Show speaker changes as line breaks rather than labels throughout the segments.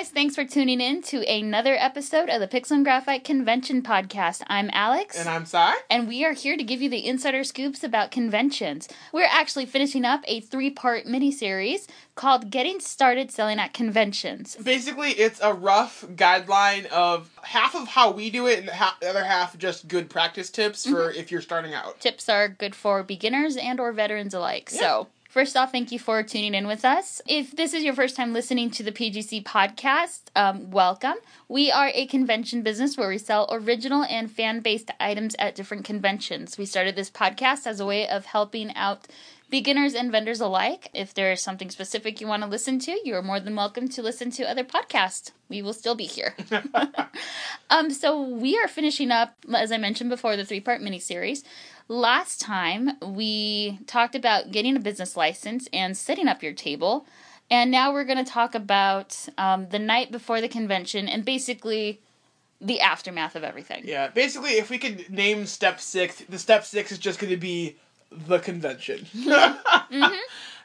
Guys, thanks for tuning in to another episode of the Pixel and Graphite Convention Podcast. I'm Alex.
And I'm Cy.
And we are here to give you the insider scoops about conventions. We're actually finishing up a three part miniseries called Getting Started Selling at Conventions.
Basically, it's a rough guideline of half of how we do it and the other half just good practice tips for mm-hmm. if you're starting out.
Tips are good for beginners and or veterans alike. So First off, thank you for tuning in with us. If this is your first time listening to the PGC podcast, um, welcome. We are a convention business where we sell original and fan based items at different conventions. We started this podcast as a way of helping out beginners and vendors alike. If there is something specific you want to listen to, you are more than welcome to listen to other podcasts. We will still be here. um, so we are finishing up, as I mentioned before, the three part miniseries. Last time we talked about getting a business license and setting up your table. And now we're going to talk about um, the night before the convention and basically the aftermath of everything.
Yeah, basically, if we could name step six, the step six is just going to be the convention. mm-hmm.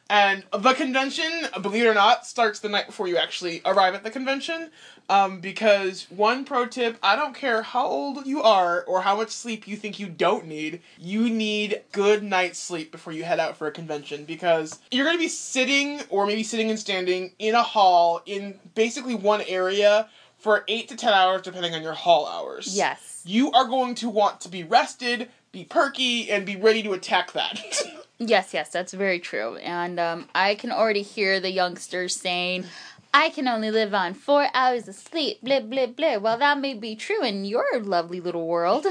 And the convention, believe it or not, starts the night before you actually arrive at the convention. Um, because one pro tip, I don't care how old you are or how much sleep you think you don't need, you need good night's sleep before you head out for a convention because you're going to be sitting or maybe sitting and standing in a hall in basically one area for 8 to 10 hours depending on your hall hours.
Yes.
You are going to want to be rested, be perky, and be ready to attack that.
Yes, yes, that's very true. And um, I can already hear the youngsters saying, I can only live on four hours of sleep, blah, blah, blah. Well, that may be true in your lovely little world.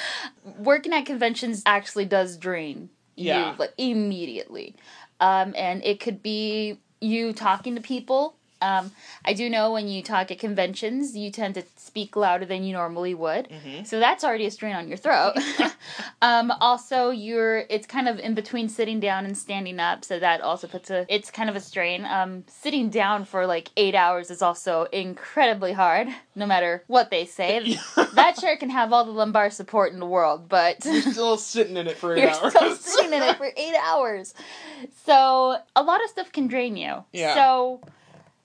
Working at conventions actually does drain
yeah.
you like, immediately. Um, and it could be you talking to people um, I do know when you talk at conventions, you tend to speak louder than you normally would. Mm-hmm. So that's already a strain on your throat. um, also, you're it's kind of in between sitting down and standing up, so that also puts a it's kind of a strain. Um, sitting down for like eight hours is also incredibly hard, no matter what they say. that chair can have all the lumbar support in the world, but
you're still sitting in it for 8
you're
hours.
still sitting in it for eight hours. So a lot of stuff can drain you.
Yeah.
So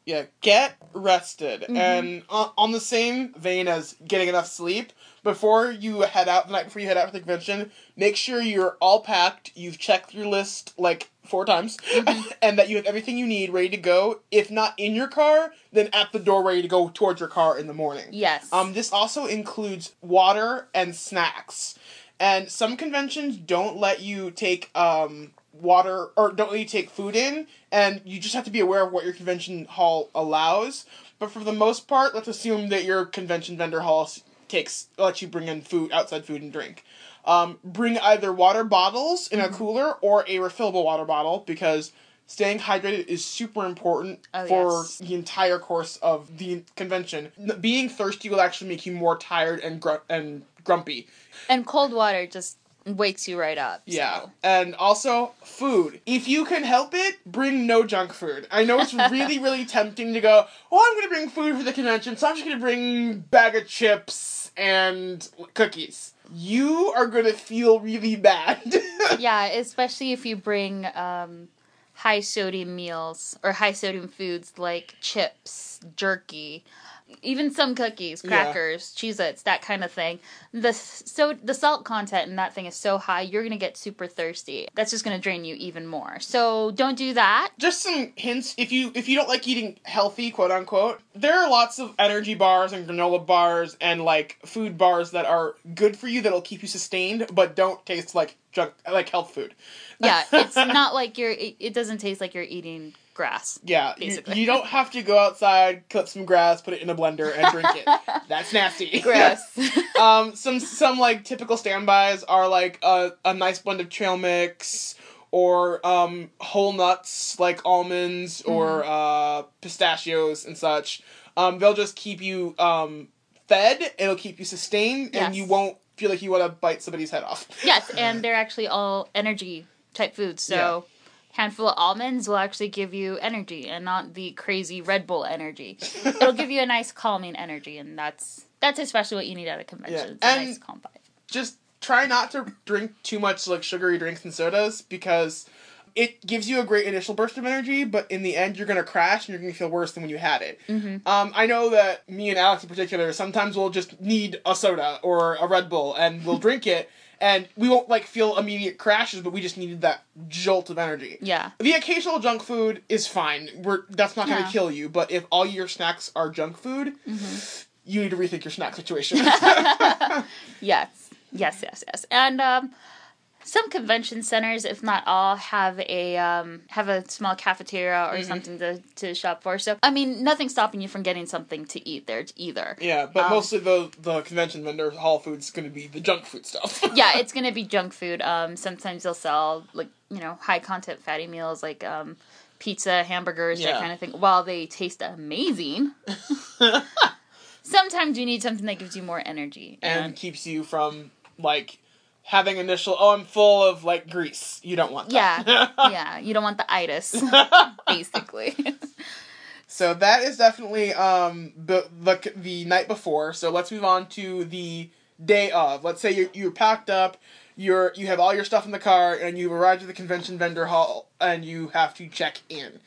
yeah, get rested. Mm-hmm. And on, on the same vein as getting enough sleep, before you head out, the night before you head out for the convention, make sure you're all packed, you've checked your list like four times, mm-hmm. and that you have everything you need ready to go. If not in your car, then at the door ready to go towards your car in the morning.
Yes.
Um, this also includes water and snacks. And some conventions don't let you take um, water or don't let you take food in, and you just have to be aware of what your convention hall allows. But for the most part, let's assume that your convention vendor hall takes lets you bring in food, outside food and drink. Um, bring either water bottles in mm-hmm. a cooler or a refillable water bottle because staying hydrated is super important
oh,
for
yes.
the entire course of the convention. Being thirsty will actually make you more tired and gr- and grumpy.
And cold water just wakes you right up.
Yeah.
So.
And also food. If you can help it, bring no junk food. I know it's really, really tempting to go, oh, I'm gonna bring food for the convention, so I'm just gonna bring bag of chips and cookies. You are gonna feel really bad.
yeah, especially if you bring um, high sodium meals or high sodium foods like chips, jerky even some cookies, crackers, yeah. Cheez-Its, that kind of thing. The so the salt content in that thing is so high, you're gonna get super thirsty. That's just gonna drain you even more. So don't do that.
Just some hints if you if you don't like eating healthy, quote unquote. There are lots of energy bars and granola bars and like food bars that are good for you that'll keep you sustained, but don't taste like junk like health food.
Yeah, it's not like you're. It, it doesn't taste like you're eating grass.
Yeah, basically. You, you, don't have to go outside, cut some grass, put it in a blender, and drink it. That's nasty.
Grass.
um, some some like typical standbys are like a a nice blend of trail mix or um, whole nuts like almonds or mm. uh, pistachios and such. Um, they'll just keep you um, fed. It'll keep you sustained, yes. and you won't feel like you want to bite somebody's head off.
Yes, and they're actually all energy type foods. So. Yeah handful of almonds will actually give you energy and not the crazy Red Bull energy. It'll give you a nice calming energy, and that's that's especially what you need at a convention. Yeah. It's a nice calm vibe.
Just try not to drink too much like sugary drinks and sodas because it gives you a great initial burst of energy, but in the end, you're gonna crash and you're gonna feel worse than when you had it.
Mm-hmm.
Um, I know that me and Alex in particular, sometimes we'll just need a soda or a Red Bull, and we'll drink it, and we won't like feel immediate crashes, but we just needed that jolt of energy.
Yeah.
The occasional junk food is fine. We're that's not gonna
Yeah.
kill you, but if all your snacks are junk food,
Mm-hmm.
you need to rethink your snack situation.
Yes. Yes, yes, yes. And um some convention centers, if not all, have a um, have a small cafeteria or something to, to shop for. So I mean, nothing's stopping you from getting something to eat there either.
yeah, but
Um,
mostly the the convention vendor hall food's gonna be the junk food stuff.
yeah, it's gonna be junk food. Um, sometimes they'll sell like you know high content fatty meals like um, pizza, hamburgers,
Yeah.
that kind of thing. While they taste amazing, sometimes you need something that gives you more energy.
and keeps you from like having initial oh I'm full of like grease. You don't want that.
yeah, yeah, you don't want the itis, basically.
So that is definitely um the the the night before. So let's move on to the day of. Let's say you're you're packed up, you're you have all your stuff in the car, and you arrive at the convention vendor hall, and you have to check in.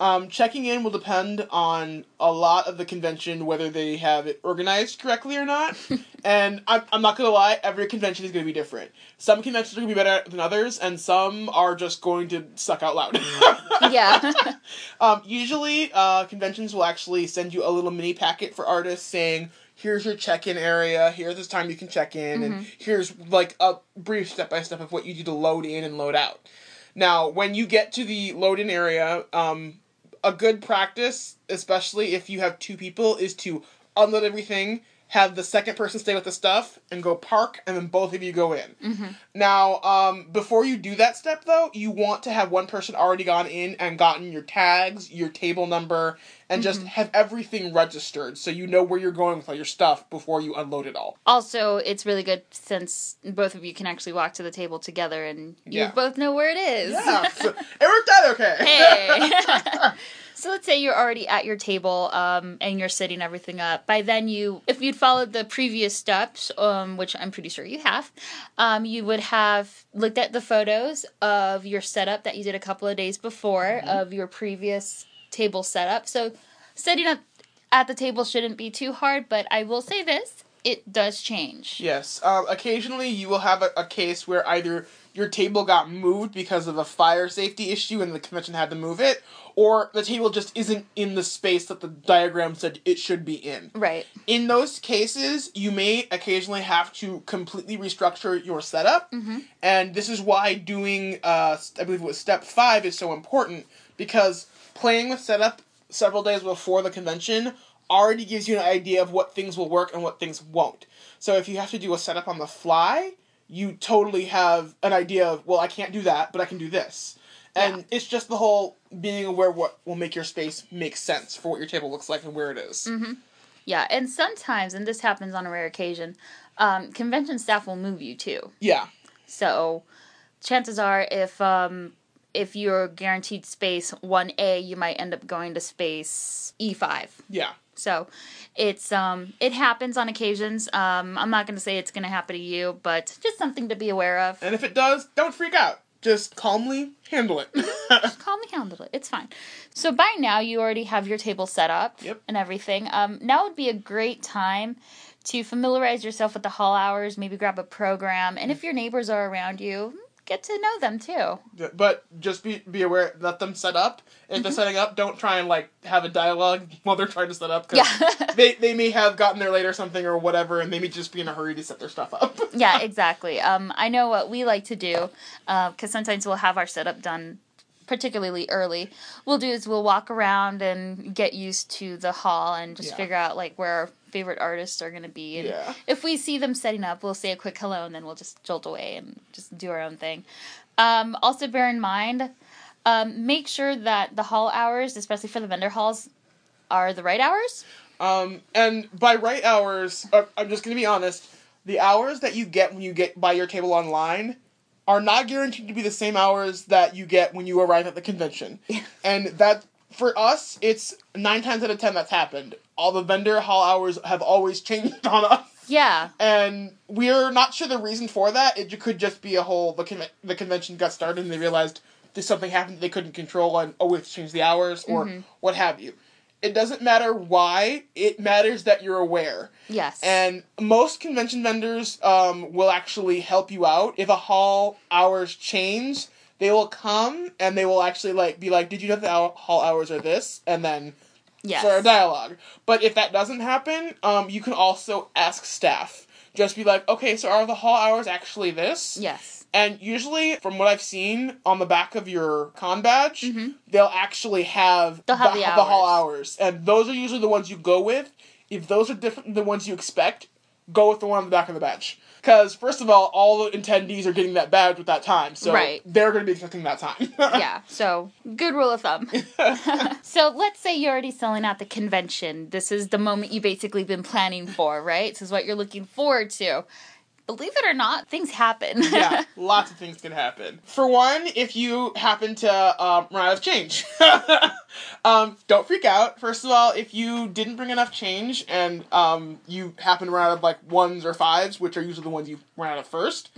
Um, checking in will depend on a lot of the convention, whether they have it organized correctly or not. and I'm, I'm not gonna lie, every convention is gonna be different. Some conventions are gonna be better than others, and some are just going to suck out loud.
yeah,
Um, usually, uh, conventions will actually send you a little mini packet for artists saying, here's your check-in area, here's this time you can check in, and here's like a brief step-by-step of what you do to load in and load out. Now, when you get to the load-in area, um, a good practice, especially if you have two people, is to unload everything, have the second person stay with the stuff, and go park, and then both of you go in. Now, um, before you do that step, though, you want to have one person already gone in and gotten your tags, your table number, and just have everything registered so you know where you're going with all your stuff before you unload it all.
Also, it's really good since both of you can actually walk to the table together and you
Yeah.
both know where it is.
Yeah, so it worked out okay.
Hey. so let's say you're already at your table um, and you're setting everything up. By then, you, if you'd followed the previous steps, um, which I'm pretty sure you have, um, you would have looked at the photos of your setup that you did a couple of days before of your previous table setup. So setting up at the table shouldn't be too hard, but I will say this. It does change.
Yes. Um, occasionally, you will have a, a case where either your table got moved because of a fire safety issue and the convention had to move it, or the table just isn't in the space that the diagram said it should be in.
Right.
In those cases, you may occasionally have to completely restructure your setup, and this is why doing, uh, I believe it was step five, is so important because playing with setup several days before the convention already gives you an idea of what things will work and what things won't. So if you have to do a setup on the fly, you totally have an idea of, well, I can't do that, but I can do this. And
Yeah.
it's just the whole being aware of what will make your space make sense for what your table looks like and where it is.
Yeah, and sometimes, and this happens on a rare occasion, um, convention staff will move you too.
Yeah.
So, chances are, if um, if you're guaranteed space one A, you might end up going to space E five.
Yeah.
So, it's um, it happens on occasions. Um, I'm not to say it's to happen to you, but just something to be aware of.
And if it does, don't freak out. Just calmly handle it.
calmly handle it. It's fine. So by now you already have your table set up
Yep.
and everything. Um, now would be a great time to familiarize yourself with the hall hours. Maybe grab a program, and if your neighbors are around you, get to know them too.
but just be be aware. Let them set up. If they're setting up, don't try and like have a dialogue while they're trying to set up. 'cause
Yeah.
they they may have gotten there late or something or whatever, and they may just be in a hurry to set their stuff up.
yeah, exactly. Um, I know what we like to do because sometimes we'll have our setup done particularly early. We'll do is we'll walk around and get used to the hall and just
Yeah.
figure out like where favorite artists are going to be. And
Yeah.
if we see them setting up, we'll say a quick hello and then we'll just jolt away and just do our own thing. Um, also, bear in mind, um, make sure that the hall hours, especially for the vendor halls, are the right hours.
Um, and by right hours, uh, I'm just gonna be honest. The hours that you get when you get by your table online are not guaranteed to be the same hours that you get when you arrive at the convention. and that for us, it's nine times out of ten that's happened. All the vendor hall hours have always changed on us.
Yeah.
And we're not sure the reason for that. It could just be a whole the con- the convention got started and they realized did something happened that they couldn't control and oh we have to change the hours or
Mhm.
what have you. It doesn't matter why. It matters that you're aware.
Yes.
And most convention vendors um, will actually help you out. If a hall hours change, they will come and they will actually like be like, "Did you know the hall hours are this?" And then
yes.
start a dialogue. But if that doesn't happen, um, you can also ask staff. Just be like, "Okay, so are the hall hours actually this?"
yes.
And usually, from what I've seen on the back of your con badge,
Mhm.
they'll actually have,
They'll have the
hall
hours.
hours. And those are usually the ones you go with. If those are different than the ones you expect, go with the one on the back of the badge. Because, first of all, all the attendees are getting that badge with that time. So
Right.
they're going to be expecting that time.
yeah. So good rule of thumb. so let's say you're already selling out the convention. This is the moment you've basically been planning for, right? This is what you're looking forward to. Believe it or not, things happen.
yeah, lots of things can happen. For one, if you happen to um, run out of change, um, don't freak out. First of all, if you didn't bring enough change and um, you happen to run out of like ones or fives, which are usually the ones you run out of 1st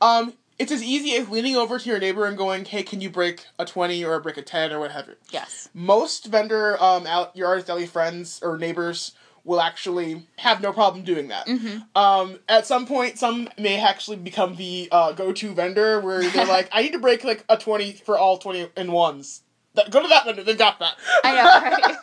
um, it's as easy as leaning over to your neighbor and going, "Hey, can you break a twenty or break a ten or whatever?"
yes.
most vendor um out your artist alley friends or neighbors will actually have no problem doing that. Um, at some point, some may actually become the uh, go-to vendor where they're like, "I need to break like a twenty for all twenty in ones." That, go to that vendor; they've got that.
I know,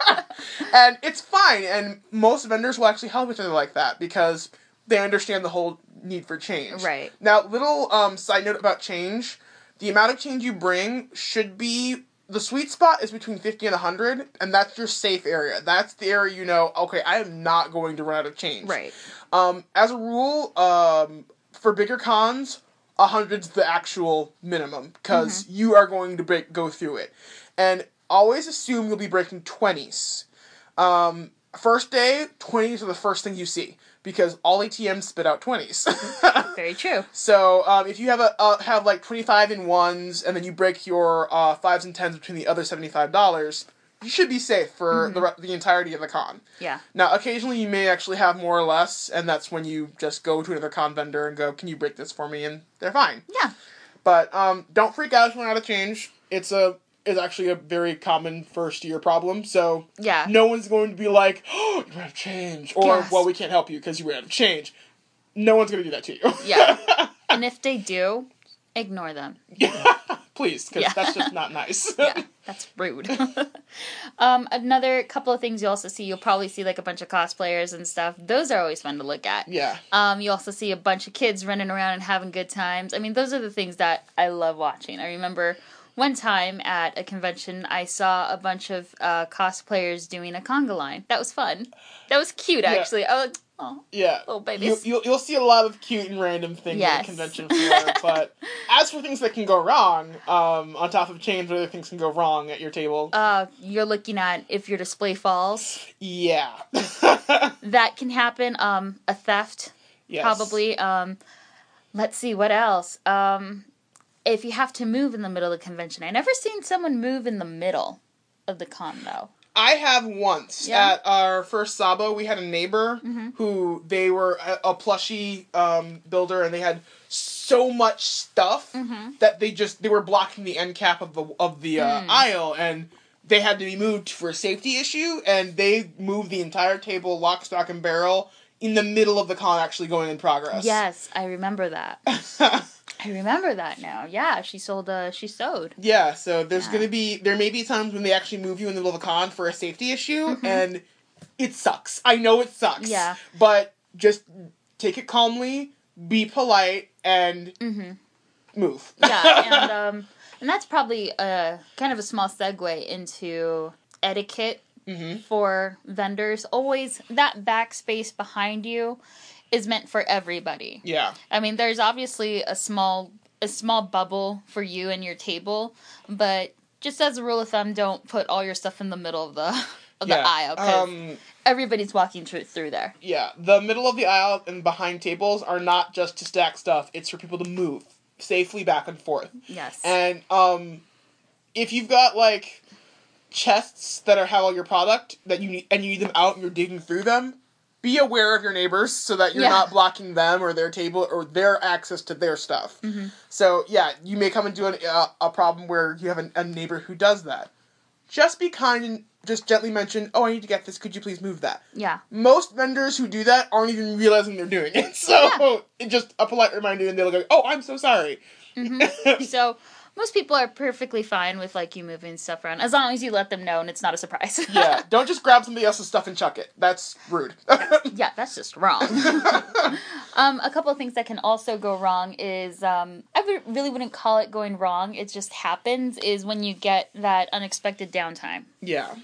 right?
and it's fine. And most vendors will actually help each other like that because they understand the whole need for change.
Right.
Now, little um, side note about change: the amount of change you bring should be the sweet spot is between fifty and hundred, and that's your safe area. That's the area you know. Okay, I am not going to run out of change.
right.
Um, as a rule, um, for bigger cons, a hundred's the actual minimum because you are going to break go through it, and always assume you'll be breaking twenties. Um, first day, twenties are the first thing you see because all ATMs spit out twenties.
Very true.
So um, if you have a uh, have like twenty five in ones, and then you break your uh, fives and tens between the other seventy five dollars, you should be safe for the re- the entirety of the con.
Yeah.
Now, occasionally you may actually have more or less, and that's when you just go to another con vendor and go, "Can you break this for me?" And they're fine.
Yeah.
But um, don't freak out if you run out of change. It's a it's actually a very common first year problem. So
Yeah.
no one's going to be like, "Oh, you ran out of change," or
Yes.
"Well, we can't help you because you ran out of change." No one's going to do that to you.
Yeah. And if they do, ignore them.
Please, because
Yeah.
that's just not nice.
Yeah, that's rude. um, another couple of things you also see, you'll probably see like a bunch of cosplayers and stuff. Those are always fun to look at.
yeah.
Um, you also see a bunch of kids running around and having good times. I mean, those are the things that I love watching. I remember one time at a convention, I saw a bunch of uh, cosplayers doing a conga line. That was fun. That was cute,
Yeah.
actually. I was, oh,
Yeah.
Little
You,
babies.
you'll, you'll see a lot of cute and random things
Yes.
at convention floor, but as for things that can go wrong, um, on top of chains, what other things can go wrong at your table?
uh, you're looking at if your display falls.
yeah.
That can happen. Um, a theft,
yes.
probably. Um, let's see what else. Um, if you have to move in the middle of the convention, I never seen someone move in the middle of the con though.
I have once
Yeah.
at our first Sabo, we had a neighbor
Mhm.
who they were a, a plushie um, builder, and they had so much stuff
Mhm.
that they just they were blocking the end cap of the of the uh,
Mm.
aisle, and they had to be moved for a safety issue, and they moved the entire table, lock, stock, and barrel, in the middle of the con actually going in progress.
Yes, I remember that. I remember that now. Yeah, she sold. Uh, she sewed.
Yeah, so there's
Yeah.
gonna be there may be times when they actually move you in the middle of a con for a safety issue,
Mhm.
and it sucks. I know it sucks.
Yeah.
But just take it calmly, be polite, and
Mm-hmm.
move.
Yeah, and um, and that's probably a kind of a small segue into etiquette
hmm
for vendors. Always that backspace behind you is meant for everybody.
Yeah.
I mean, there's obviously a small a small bubble for you and your table, but just as a rule of thumb, don't put all your stuff in the middle of the of
yeah.
the aisle because
Um,
everybody's walking through through there.
yeah. The middle of the aisle and behind tables are not just to stack stuff. It's for people to move safely back and forth.
Yes.
And um, if you've got like chests that are have all your product that you need and you need them out and you're digging through them, be aware of your neighbors so that you're
Yeah.
not blocking them or their table or their access to their stuff.
Mm-hmm.
So yeah, you may come into an, uh, a problem where you have an, a neighbor who does that. Just be kind and just gently mention, "Oh, I need to get this. Could you please move that?"
Yeah.
Most vendors who do that aren't even realizing they're doing it. So
Yeah.
it just a polite reminder, and they'll go, "Oh, I'm so sorry."
So most people are perfectly fine with like you moving stuff around as long as you let them know and it's not a surprise.
yeah, don't just grab somebody else's stuff and chuck it. That's rude.
yeah, that's just wrong. um, a couple of things that can also go wrong is um, I really wouldn't call it going wrong. It just happens. Is when you get that unexpected downtime.
yeah.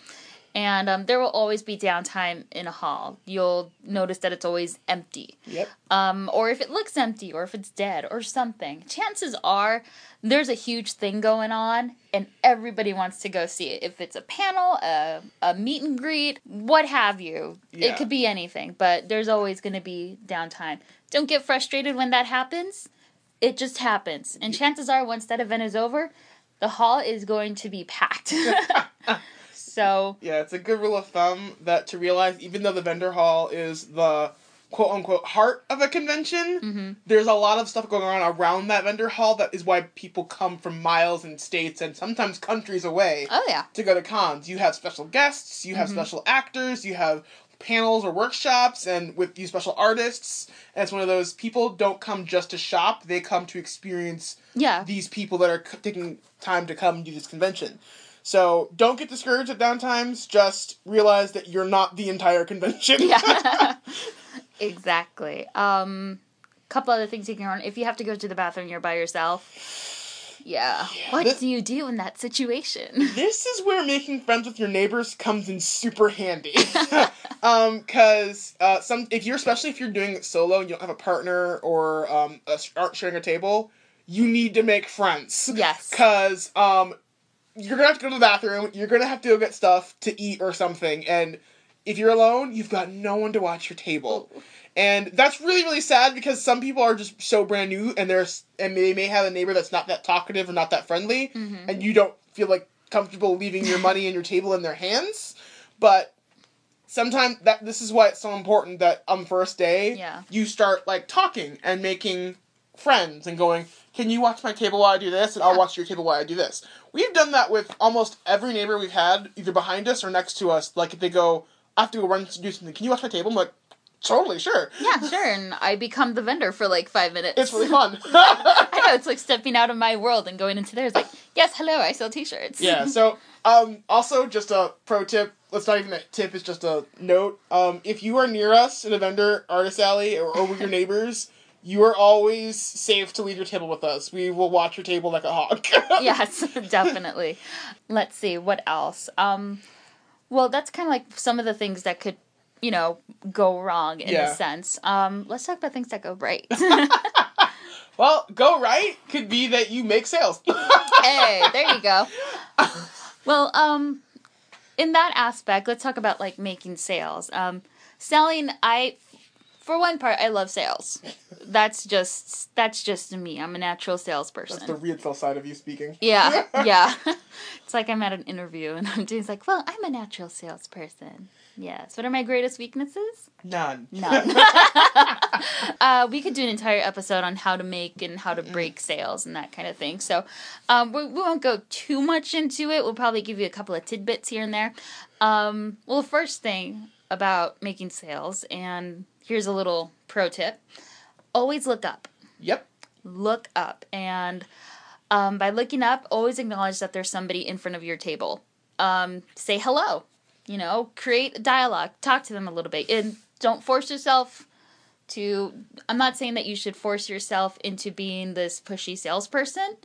And um, there will always be downtime in a hall. You'll notice that it's always empty.
Yep.
um, or if it looks empty, or if it's dead, or something. Chances are there's a huge thing going on, and everybody wants to go see it. If it's a panel, a, a meet and greet, what have you,
Yeah.
it could be anything, but there's always going to be downtime. Don't get frustrated when that happens. It just happens. And chances are, once that event is over, the hall is going to be packed. so,
Yeah, it's a good rule of thumb that to realize even though the vendor hall is the quote unquote heart of a convention,
Mm-hmm.
there's a lot of stuff going on around that vendor hall that is why people come from miles and states and sometimes countries away
oh yeah.
to go to cons. You have special guests, you
Mm-hmm.
have special actors, you have panels or workshops and with these special artists. And it's one of those people don't come just to shop, they come to experience
Yeah.
these people that are c- taking time to come do this convention. So don't get discouraged at downtimes. Just realize that you're not the entire convention.
Yeah. exactly. Um couple other things you can learn. If you have to go to the bathroom you're by yourself. Yeah.
Yeah,
what
this-
do you do in that situation?
this is where making friends with your neighbors comes in super handy. um, cause uh, some if you're especially if you're doing it solo and you don't have a partner or um a, aren't sharing a table, you need to make friends.
Yes.
Cause um, you're gonna have to go to the bathroom. You're gonna have to go get stuff to eat or something, and if you're alone, you've got no one to watch your table. And that's really, really sad because some people are just so brand new, and there's and they may have a neighbor that's not that talkative or not that friendly,
Mm-hmm.
and you don't feel like comfortable leaving your money and your table in their hands. But sometimes that this is why it's so important that on the first day
Yeah.
you start like talking and making friends and going, Can you watch my table while I do this? And I'll watch your table while I do this. We've done that with almost every neighbor we've had, either behind us or next to us. Like if they go, I have to go run to do something, can you watch my table? I'm like, Totally, sure.
yeah, sure. And I become the vendor for like five minutes.
It's really fun.
I know it's like stepping out of my world and going into theirs. Like, yes, hello, I sell T-shirts.
yeah, so um also just a pro tip, that's not even a tip, it's just a note. Um if you are near us in a vendor artist alley or, or with your neighbors, you are always safe to leave your table with us. We will watch your table like a hawk.
yes, definitely. Let's see what else. Um, well, that's kind of like some of the things that could, you know, go wrong in
Yeah.
a sense. Um, let's talk about things that go right.
Well, go right could be that you make sales.
hey, there you go. Well, um, in that aspect, let's talk about like making sales. Um, selling, I, for one part, I love sales. That's just that's just me. I'm a natural salesperson.
That's the retail side of you speaking.
Yeah, yeah. it's like I'm at an interview and I'm doing it's like, well, I'm a natural salesperson. Yes. What are my greatest weaknesses?
None.
None. uh, we could do an entire episode on how to make and how to break sales and that kind of thing. So um, we, we won't go too much into it. We'll probably give you a couple of tidbits here and there. Um, well, the first thing about making sales, and here's a little pro tip. Always look up.
Yep.
look up. And um, by looking up always acknowledge that there's somebody in front of your table. Um, say hello you know create a dialogue talk to them a little bit. And don't force yourself to i'm not saying that you should force yourself into being this pushy salesperson.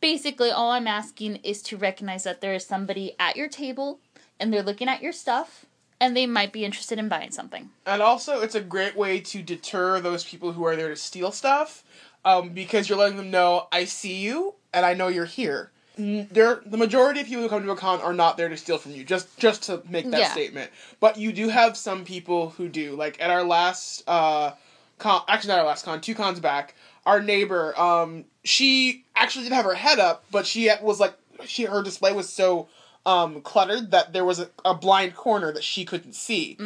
Basically all i'm asking is to recognize that there is somebody at your table and they're looking at your stuff and they might be interested in buying something
And also, it's a great way to deter those people who are there to steal stuff, um, because you're letting them know, I see you, and I know you're here. There, the majority of people who come to a con are not there to steal from you. Just, just to make that
Yeah.
statement. But you do have some people who do. Like at our last uh, con, actually not our last con, two cons back, our neighbor, um, she actually did have her head up, but she was like, she her display was so um, cluttered that there was a, a blind corner that she couldn't see,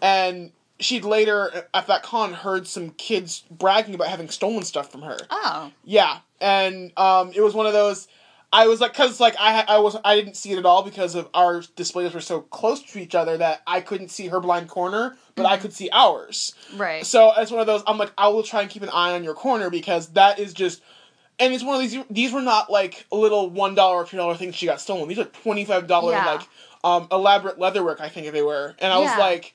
and she'd later at that con heard some kids bragging about having stolen stuff from her.
Oh.
Yeah, and um, it was one of those. I was like, cause like I I was I didn't see it at all because of our displays were so close to each other that I couldn't see her blind corner, but I could see ours.
Right.
So it's one of those. I'm like, I will try and keep an eye on your corner because that is just. And it's one of these. These were not like little one dollar or two dollar things she got stolen. These are twenty five dollar
Yeah.
like um elaborate leatherwork. I think they were, and I was like,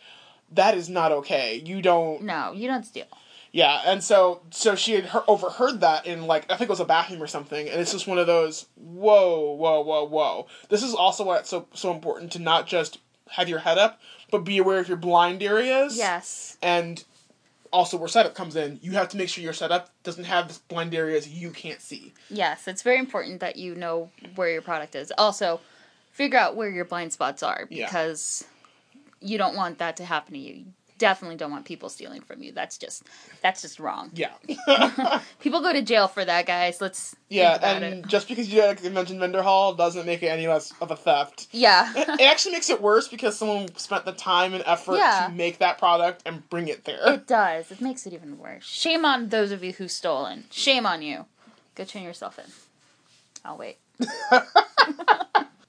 that is not okay. You don't.
No, you don't steal.
Yeah, and so so she had he- overheard that in like I think it was a bathroom or something, and it's just one of those whoa whoa whoa whoa. This is also why it's so so important to not just have your head up, but be aware of your blind areas.
Yes.
And also where setup comes in, you have to make sure your setup doesn't have this blind areas you can't see.
Yes, it's very important that you know where your product is. Also, figure out where your blind spots are
Yeah.
because you don't want that to happen to you. Definitely don't want people stealing from you. That's just that's just wrong.
Yeah.
People go to jail for that, guys. Let's
yeah, and
it.
just because you convention vendor hall doesn't make it any less of a theft.
Yeah.
It actually makes it worse because someone spent the time and effort
Yeah.
to make that product and bring it there.
It does. It makes it even worse. Shame on those of you who stolen. Shame on you. Go turn yourself in. I'll wait.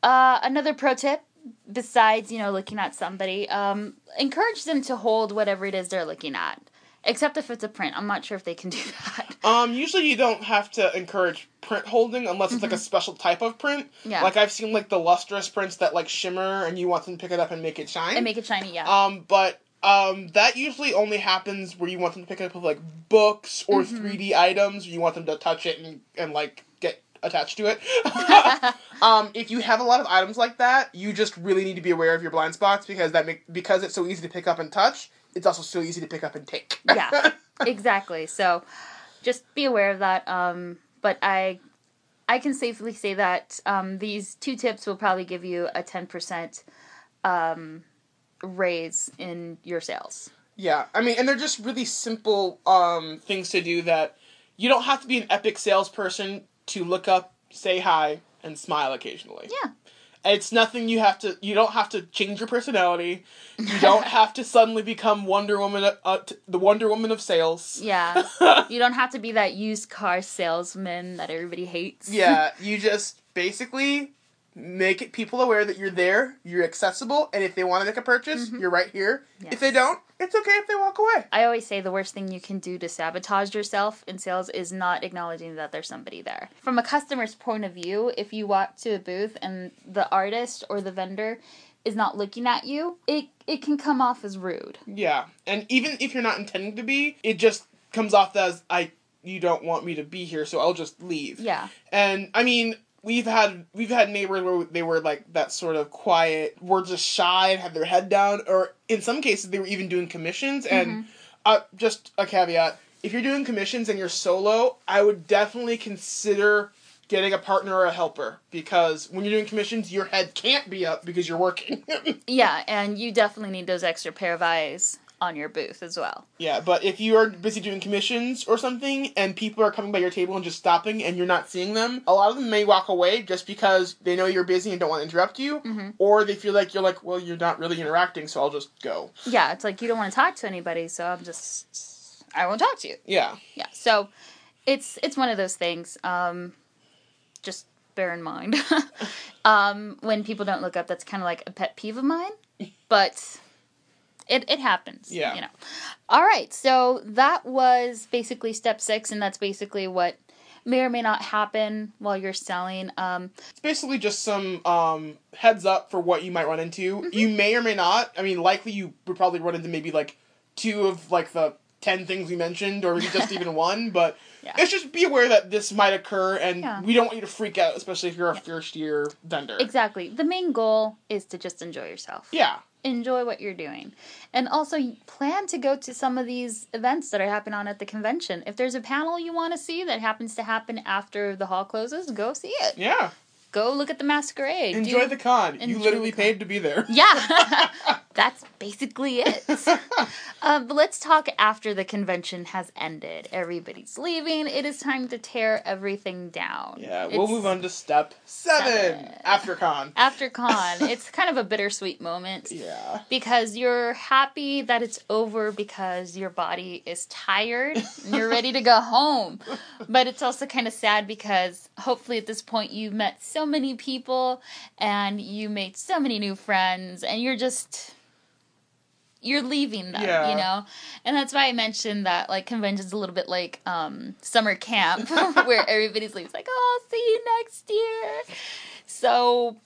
uh, another pro tip, besides you know looking at somebody, um, encourage them to hold whatever it is they're looking at. Except if it's a print, I'm not sure if they can do that.
Um, usually you don't have to encourage print holding unless it's like a special type of print.
Mm-hmm. Yeah.
Like I've seen like the lustrous prints that like shimmer and you want them to pick it up and make it shine.
And make it shiny, yeah.
um, but um, that usually only happens where you want them to pick it up with like books or
Mm-hmm.
3D items. You want them to touch it and and like attached to it. um, if you have a lot of items like that, you just really need to be aware of your blind spots because that make because it's so easy to pick up and touch. It's also so easy to pick up and take.
yeah exactly so just be aware of that um but i i can safely say that um these two tips will probably give you a 10% um raise in your sales
Yeah, I mean, and they're just really simple um, things to do that you don't have to be an epic salesperson to look up, say hi, and smile occasionally.
yeah
It's nothing you have to. You don't have to change your personality. You don't have to suddenly become Wonder Woman, uh, t- the Wonder Woman of sales.
yeah you don't have to be that used car salesman that everybody hates
yeah, you just basically make it people aware that you're there, you're accessible, and if they want to make a purchase, mm-hmm. you're right here.
Yes.
If they don't, it's okay if they walk away.
I always say the worst thing you can do to sabotage yourself in sales is not acknowledging that there's somebody there. From a customer's point of view, if you walk to a booth and the artist or the vendor is not looking at you, it it can come off as rude.
Yeah, and even if you're not intending to be, it just comes off as I you don't want me to be here, so I'll just leave.
Yeah.
And I mean, we've had we've had neighbors where they were like that sort of quiet, were just shy and had their head down, or in some cases they were even doing commissions. And uh, just a caveat: if you're doing commissions and you're solo, I would definitely consider getting a partner or a helper because when you're doing commissions, your head can't be up because you're working.
Yeah, and you definitely need those extra pair of eyes on your booth as well.
Yeah, but if you are busy doing commissions or something and people are coming by your table and just stopping and you're not seeing them, a lot of them may walk away just because they know you're busy and don't want to interrupt you, or they feel like you're like, well, you're not really interacting, so I'll just go.
Yeah, it's like you don't want to talk to anybody, so I'm just I won't talk to you.
Yeah.
Yeah. So it's it's one of those things. Um just bear in mind. um when people don't look up, that's kind of like a pet peeve of mine, but it it happens,
Yeah.
you know. All right. So that was basically step 6 and that's basically what may or may not happen while you're selling. Um
It's basically just some um, heads up for what you might run into.
Mm-hmm.
You may or may not. I mean, likely you would probably run into maybe like two of like the ten things we mentioned, or maybe just even one. But
Yeah.
it's just be aware that this might occur, and
Yeah.
we don't want you to freak out, especially if you're a first year vendor.
exactly. The main goal is to just enjoy yourself.
Yeah.
Enjoy what you're doing. And also plan to go to some of these events that are happening on at the convention. If there's a panel you want to see that happens to happen after the hall closes, go see it.
Yeah.
Go look at the masquerade.
Enjoy
Do-
the con. You literally paid to be there.
Yeah, that's basically it. Um, but let's talk after the convention has ended. Everybody's leaving. It is time to tear everything down.
Yeah, we'll move on to step seven,
Seven.
after con.
After con, it's kind of a bittersweet moment.
Yeah.
because you're happy that it's over because your body is tired and you're ready to go home. But it's also kind of sad because hopefully at this point you've met so many people and you made so many new friends and you're just you're leaving them,
Yeah.
you know? And that's why I mentioned that like convention's a little bit like um summer camp where everybody's leaves like, "Oh, I'll see you next year." So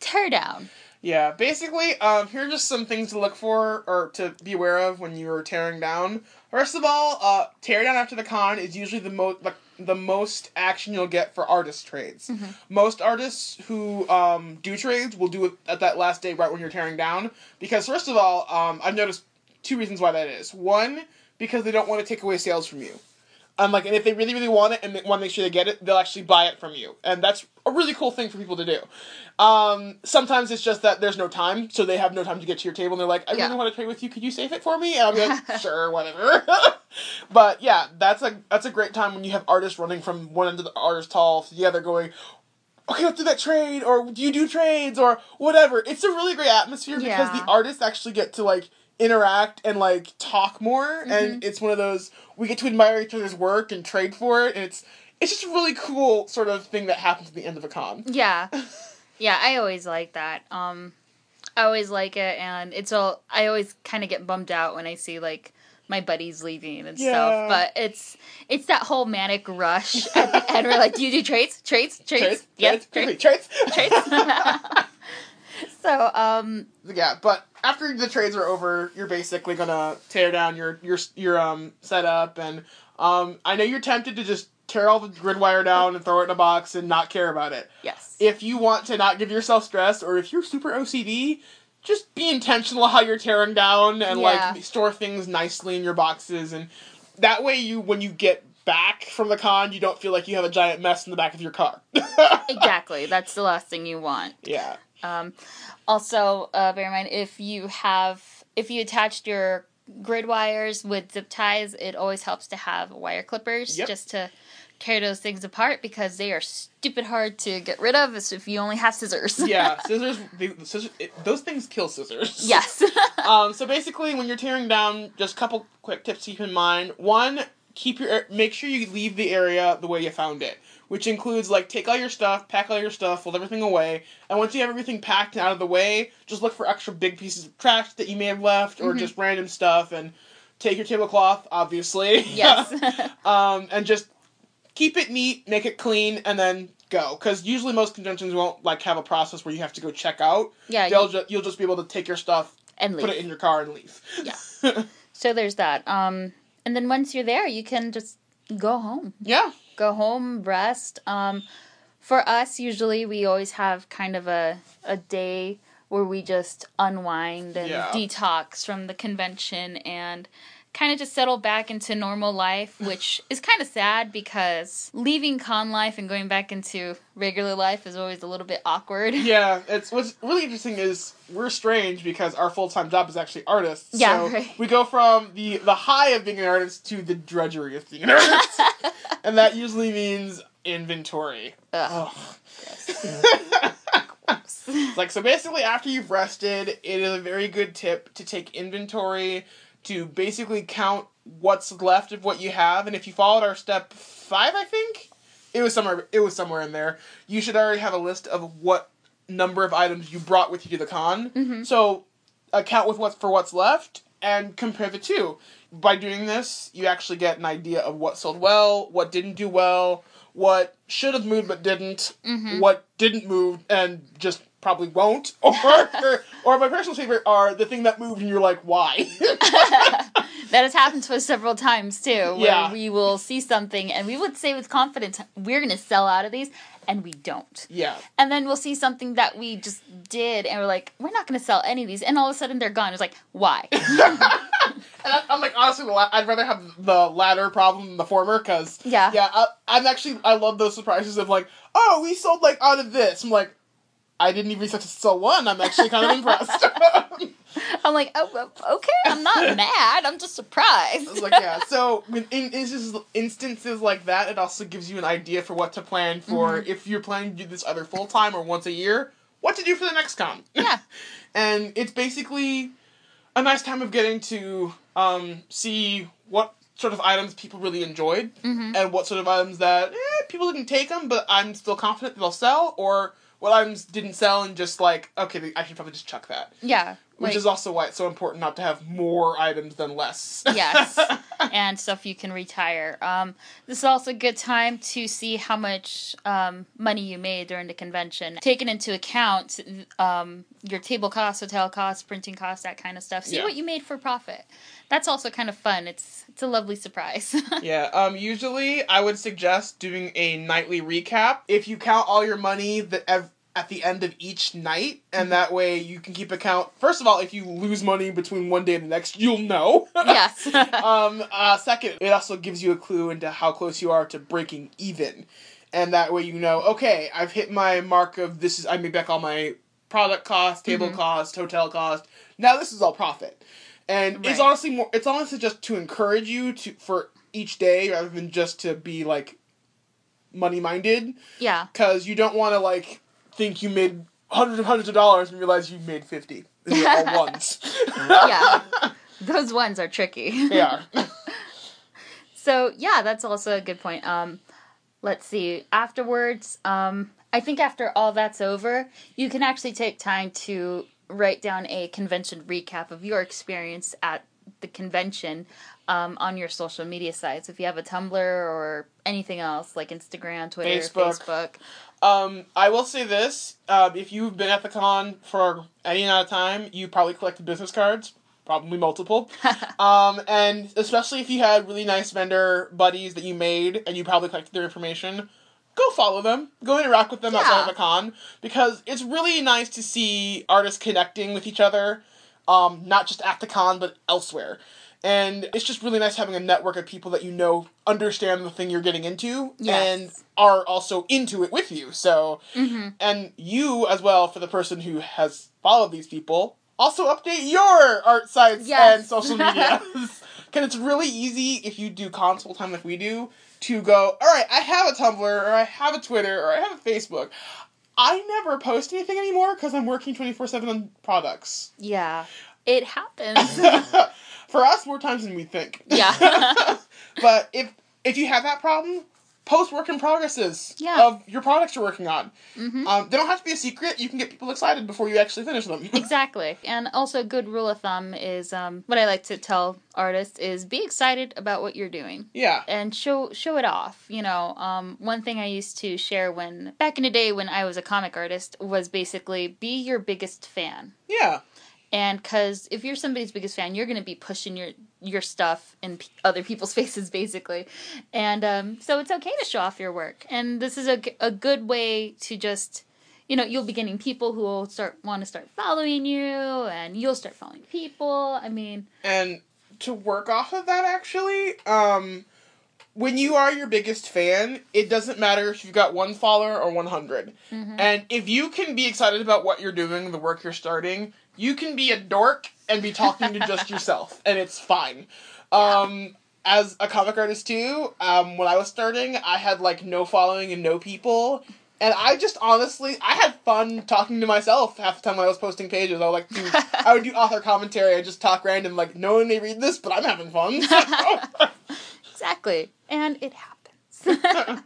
tear down.
Yeah, basically, um, here are just some things to look for or to be aware of when you're tearing down. First of all, uh, tear down after the con is usually the most like, the most action you'll get for artist trades. Most artists who um, do trades will do it at that last day right when you're tearing down because first of all, um, I've noticed two reasons why that is. One, because they don't want to take away sales from you. Um, like, and if they really, really want it and want to make sure they get it, they'll actually buy it from you, and that's a really cool thing for people to do. Um, sometimes it's just that there's no time, so they have no time to get to your table, and they're like, "I
Yeah.
really want to trade with you. Could you save it for me?" And I'll be like, "Sure, whatever." but yeah, that's a that's a great time when you have artists running from one end of the artist hall to the other, going, "Okay, let's do that trade," or "Do you do trades?" or whatever. It's a really great atmosphere because
Yeah.
the artists actually get to like interact and like talk more
Mm-hmm.
and it's one of those we get to admire each other's work and trade for it and it's it's just a really cool sort of thing that happens at the end of a con
Yeah. Yeah, I always like that. Um I always like it and it's all I always kind of get bummed out when I see like my buddies leaving and
Yeah.
stuff, but it's it's that whole manic rush at the end. We're like, "Do you do trades? Trades? Trades?
trades
Yes,
trades
trades,
trades,
trades." so, um,
yeah but after the trades are over you're basically gonna tear down your your your um setup and um i know you're tempted to just tear all the grid wire down and throw it in a box and not care about it
yes,
if you want to not give yourself stress or if you're super OCD, just be intentional how you're tearing down and
Yeah.
like store things nicely in your boxes and that way you when you get back from the con you don't feel like you have a giant mess in the back of your car.
exactly. That's the last thing you want.
yeah.
Um, also, uh, bear in mind if you have if you attached your grid wires with zip ties, it always helps to have wire clippers
Yep.
just to tear those things apart because they are stupid hard to get rid of if you only have scissors.
Yeah, scissors, they, the scissors it, those things kill scissors.
yes.
um, so basically, when you're tearing down, just a couple quick tips to keep in mind. One, keep your make sure you leave the area the way you found it, which includes like take all your stuff, pack all your stuff, fold everything away, and once you have everything packed and out of the way, just look for extra big pieces of trash that you may have left or
Mhm.
just random stuff, and take your tablecloth, obviously.
yes.
um, and just keep it neat, make it clean, and then go. Because usually most conventions won't like have a process where you have to go check out.
yeah.
They'll
You,
ju- you'll just be able to take your stuff,
and
put it in your car, and leave.
Yeah. So there's that. Um, and then once you're there, you can just go home.
yeah.
Go home, rest. Um, for us, usually we always have kind of a a day where we just unwind and
Yeah.
detox from the convention and kind of just settle back into normal life, which is kind of sad because leaving con life and going back into regular life is always a little bit awkward.
Yeah, it's what's really interesting is we're strange because our full time job is actually artists.
Yeah,
so
right.
we go from the the high of being an artist to the drudgery of being an artist, and that usually means inventory.
Ugh.
Ugh. like so basically after you've rested it is a very good tip to take inventory to basically count what's left of what you have and if you followed our step five i think it was somewhere it was somewhere in there you should already have a list of what number of items you brought with you to the con
Mhm.
so account with what's for what's left and compare the two by doing this you actually get an idea of what sold well what didn't do well what should have moved but didn't
Mhm.
what didn't move and just probably won't, or, or my personal favorite are the thing that moved and you're like, why?
that has happened to us several times too, where
Yeah.
we will see something and we would say with confidence, we're going to sell out of these, and we don't.
yeah,
And then we'll see something that we just did, and we're like, we're not going to sell any of these. And all of a sudden they're gone. It's like, why?
I'm like honestly, I'd rather have the latter problem than the former because
Yeah.
yeah, I, I'm actually I love those surprises of like, oh, we sold like out of this. I'm like, I didn't even to sell one. I'm actually kind of impressed.
I'm like, oh, okay, I'm not mad. I'm just surprised.
I was like, yeah. So in, in instances, like that, it also gives you an idea for what to plan for
Mm-hmm.
if you're planning to do this either full time or once a year. What to do for the next con?
Yeah.
and it's basically a nice time of getting to um, see what sort of items people really enjoyed
Mhm.
and what sort of items that eh, people didn't take them, but I'm still confident they'll sell, or what items didn't sell and just like okay, I should probably just chuck that.
Yeah.
Which
like-
is also why it's so important not to have more items than less.
yes. And stuff you can retire. Um, this is also a good time to see how much um, money you made during the convention. Taking into account um, your table costs hotel costs printing costs that kind of stuff. See
Yeah.
what you made for profit. That's also kind of fun. It's it's a lovely surprise.
Yeah, um, usually I would suggest doing a nightly recap. If you count all your money that ev- at the end of each night, and that way you can keep account. First of all, if you lose money between one day and the next, you'll know.
yes
um, uh, second, it also gives you a clue into how close you are to breaking even, and that way you know, okay, I've hit my mark of this is I made back all my product cost, table
Mhm.
cost, hotel cost. Now this is all profit, and it's honestly more. It's honestly just to encourage you to for each day rather than just to be like money minded,
yeah
because you don't want to like think you made hundreds and hundreds of dollars and realize you made fifty. And they're all ones.
Yeah. those ones are tricky
Yeah.
So yeah, that's also a good point. Um, let's see. Afterwards, um, I think after all that's over, you can actually take time to write down a convention recap of your experience at the convention um, on your social media sites. If you have a Tumblr or anything else like Instagram, Twitter,
Facebook.
Facebook.
Um, I will say this: um, if you've been at the con for any amount of time, you probably collected business cards, probably multiple. um, and especially if you had really nice vendor buddies that you made, and you probably collected their information, go follow them, go interact with them outside of
Yeah.
the con, because it's really nice to see artists connecting with each other, um, not just at the con but elsewhere. And it's just really nice having a network of people that you know understand the thing you're getting into
Yes.
and are also into it with you. So,
hmm
and you as well, for the person who has followed these people, also update your art sites
Yes.
and social media. Because it's really easy if you do console time like we do to go, all right, I have a Tumblr or I have a Twitter or I have a Facebook. I never post anything anymore because I'm working 24 7 on products.
Yeah, it happens.
For us, more times than we think.
Yeah.
but if if you have that problem, post work in progresses
Yeah.
of your products you're working on.
hmm
Um, they don't have to be a secret. You can get people excited before you actually finish them.
Exactly. And also a good rule of thumb is um, what I like to tell artists is be excited about what you're doing.
yeah.
and show show it off you know um, one thing i used to share when back in the day when i was a comic artist was basically be your biggest fan
Yeah.
and because if you're somebody's biggest fan you're going to be pushing your your stuff in p- other people's faces basically and um, so it's okay to show off your work and this is a, a good way to just you know you'll be getting people who will start want to start following you and you'll start following people i mean
And to work off of that, actually, um, when you are your biggest fan, it doesn't matter if you've got one follower or 100.
mhm.
And if you can be excited about what you're doing, the work you're starting, you can be a dork and be talking to just yourself, and it's fine. Um, as a comic artist too, um, when I was starting, I had like no following and no people. And I just honestly, I had fun talking to myself half the time when I was posting pages. I would like do, I would do author commentary. I just talk random, like no one may read this, but I'm having fun.
Exactly. And it happens.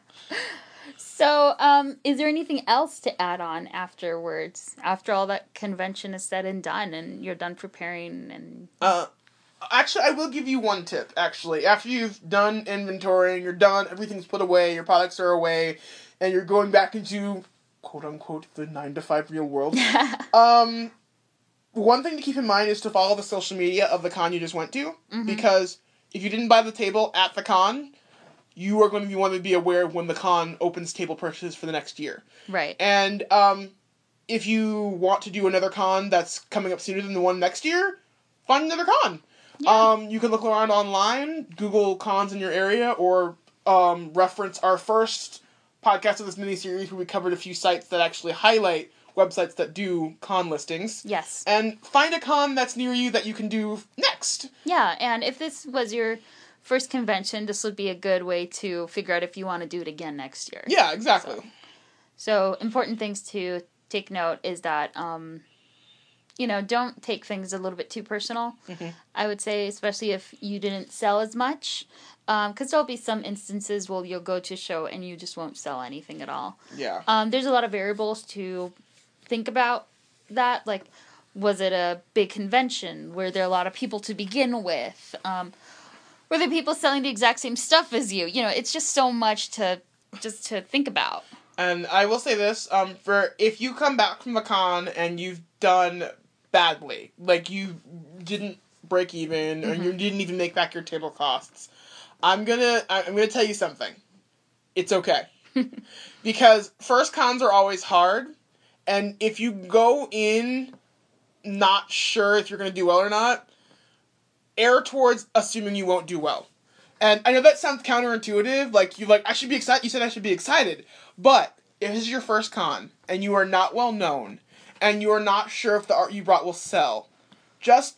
So, um, is there anything else to add on afterwards? After all that convention is said and done and you're done preparing and
Uh, actually, I will give you one tip. Actually, after you've done inventorying, you're done, everything's put away, your products are away, and you're going back into quote unquote the nine to five real world. um, one thing to keep in mind is to follow the social media of the con you just went to,
Mhm.
because if you didn't buy the table at the con, you are going to be want to be aware of when the con opens table purchases for the next year.
right.
And um, if you want to do another con that's coming up sooner than the one next year, find another con.
Yeah.
Um, you can look around online, Google cons in your area, or um, reference our first podcast of this mini series where we covered a few sites that actually highlight websites that do con listings.
Yes.
And find a con that's near you that you can do next.
Yeah, and if this was your first convention, this would be a good way to figure out if you want to do it again next year.
Yeah, exactly.
So- So important things to take note is that um, you know don't take things a little bit too personal.
Mhm.
I would say, especially if you didn't sell as much, because there'll be some instances where you'll go to a show and you just won't sell anything at all.
Yeah.
Um, there's a lot of variables to think about that. Like, was it a big convention? Were there a lot of people to begin with? Um, were there people selling the exact same stuff as you? You know, it's just so much to just to think about.
And I will say this: um, for if you come back from a con and you've done badly, like you didn't break even or you didn't even make back your table costs, I'm gonna I'm gonna tell you something. It's okay, because first cons are always hard, and if you go in not sure if you're gonna do well or not, err towards assuming you won't do well. And I know that sounds counterintuitive. Like you like I should be excited. You said I should be excited, but if this is your first con and you are not well known, and you are not sure if the art you brought will sell, just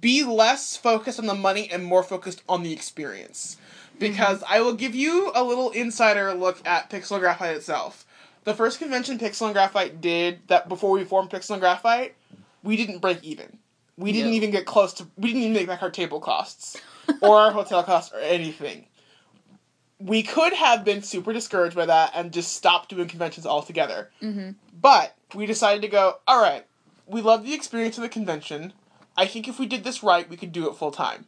be less focused on the money and more focused on the experience. Mm-hmm. Because I will give you a little insider look at Pixel and Graphite itself. The first convention Pixel and Graphite did that before we formed Pixel and Graphite, we didn't break even. We didn't even get close to. We didn't even make back our table costs or our hotel costs or anything. We could have been super discouraged by that and just stopped doing conventions altogether.
Mm-hmm.
But we decided to go, all right, we love the experience of the convention. I think if we did this right, we could do it full time.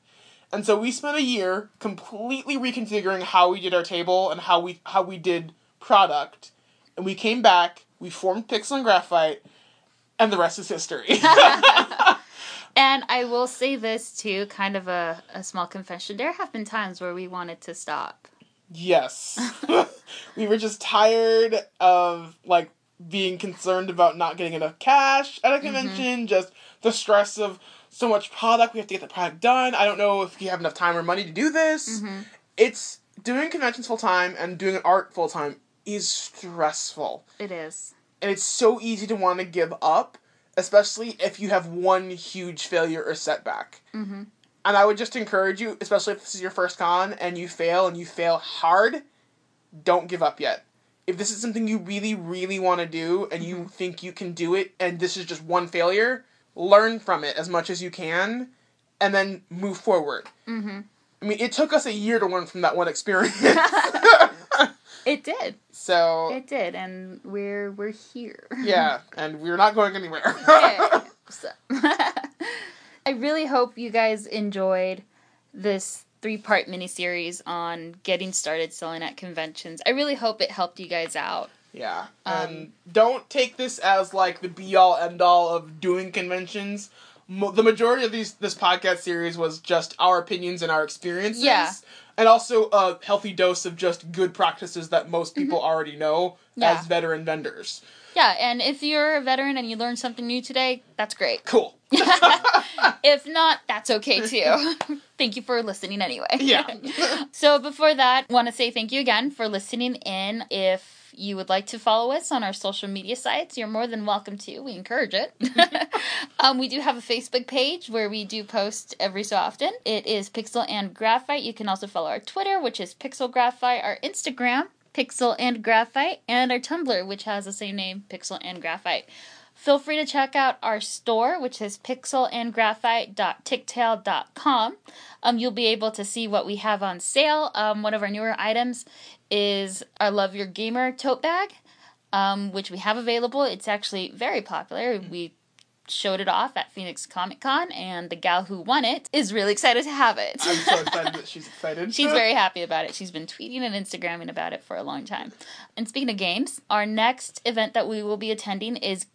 And so we spent a year completely reconfiguring how we did our table and how we how we did product. And we came back, we formed Pixel and Graphite, and the rest is history.
And I will say this too, kind of a, a small confession. There have been times where we wanted to stop.
yes. we were just tired of like being concerned about not getting enough cash at a convention, just the stress of so much product, we have to get the product done. I don't know if you have enough time or money to do this.
Mhm.
It's doing conventions full time and doing art full time is stressful.
It is.
And it's so easy to want to give up, especially if you have one huge failure or setback.
Mm-hmm.
And I would just encourage you, especially if this is your first con and you fail and you fail hard, don't give up yet. If this is something you really, really want to do and you think you can do it and this is just one failure, learn from it as much as you can and then move forward.
Mm-hmm.
I mean, it took us a year to learn from that one experience.
It did.
so,
It did, and we're we're here.
yeah, and we're not going anywhere.
Yeah. So- I really hope you guys enjoyed this three part miniseries on getting started selling at conventions. I really hope it helped you guys out.
Yeah,
Um,
and don't take this as like the be all end all of doing conventions. Mo- the majority of these this podcast series was just our opinions and our experiences.
Yeah.
And also a healthy dose of just good practices that most people already know
Mm-hmm. Yeah.
as veteran vendors.
Yeah, and if you're a veteran and you learned something new today, that's great.
Cool.
if not, that's okay too. thank you for listening anyway.
Yeah.
so before that, want to say thank you again for listening in. If you would like to follow us on our social media sites, you're more than welcome to. We encourage it. um, we do have a Facebook page where we do post every so often. It is Pixel and Graphite. You can also follow our Twitter, which is Pixel Graphite, our Instagram, Pixel and Graphite, and our Tumblr, which has the same name, Pixel and Graphite. Feel free to check out our store, which is pixelandgraphite.tictail.com. Um, you'll be able to see what we have on sale. Um, one of our newer items is our Love Your Gamer tote bag, um, which we have available. It's actually very popular. We showed it off at Phoenix Comic Con, and the gal who won it is really excited to have it.
I'm so excited that she's excited.
She's very happy about it. She's been tweeting and Instagramming about it for a long time. And speaking of games, our next event that we will be attending is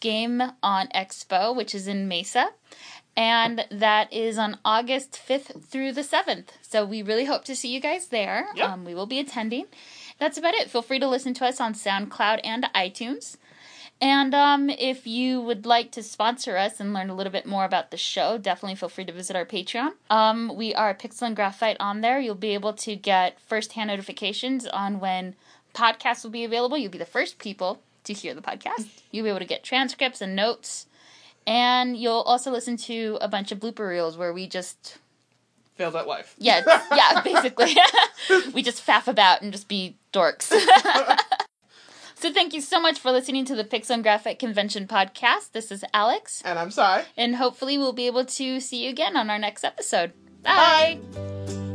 Game on Expo, which is in Mesa. And that is on August 5th through the 7th. So we really hope to see you guys there.
Yep.
Um, we will be attending. That's about it. Feel free to listen to us on SoundCloud and iTunes. And um, if you would like to sponsor us and learn a little bit more about the show, definitely feel free to visit our Patreon. Um, we are Pixel and Graphite on there. You'll be able to get first-hand notifications on when podcasts will be available. You'll be the first people to hear the podcast. You'll be able to get transcripts and notes. And you'll also listen to a bunch of blooper reels where we just
Failed at life.
yeah, yeah, basically. we just faff about and just be dorks. so thank you so much for listening to the Pixel Graphite Convention podcast. This is Alex,
And I'm sorry.
and hopefully we'll be able to see you again on our next episode. Bye.
Bye.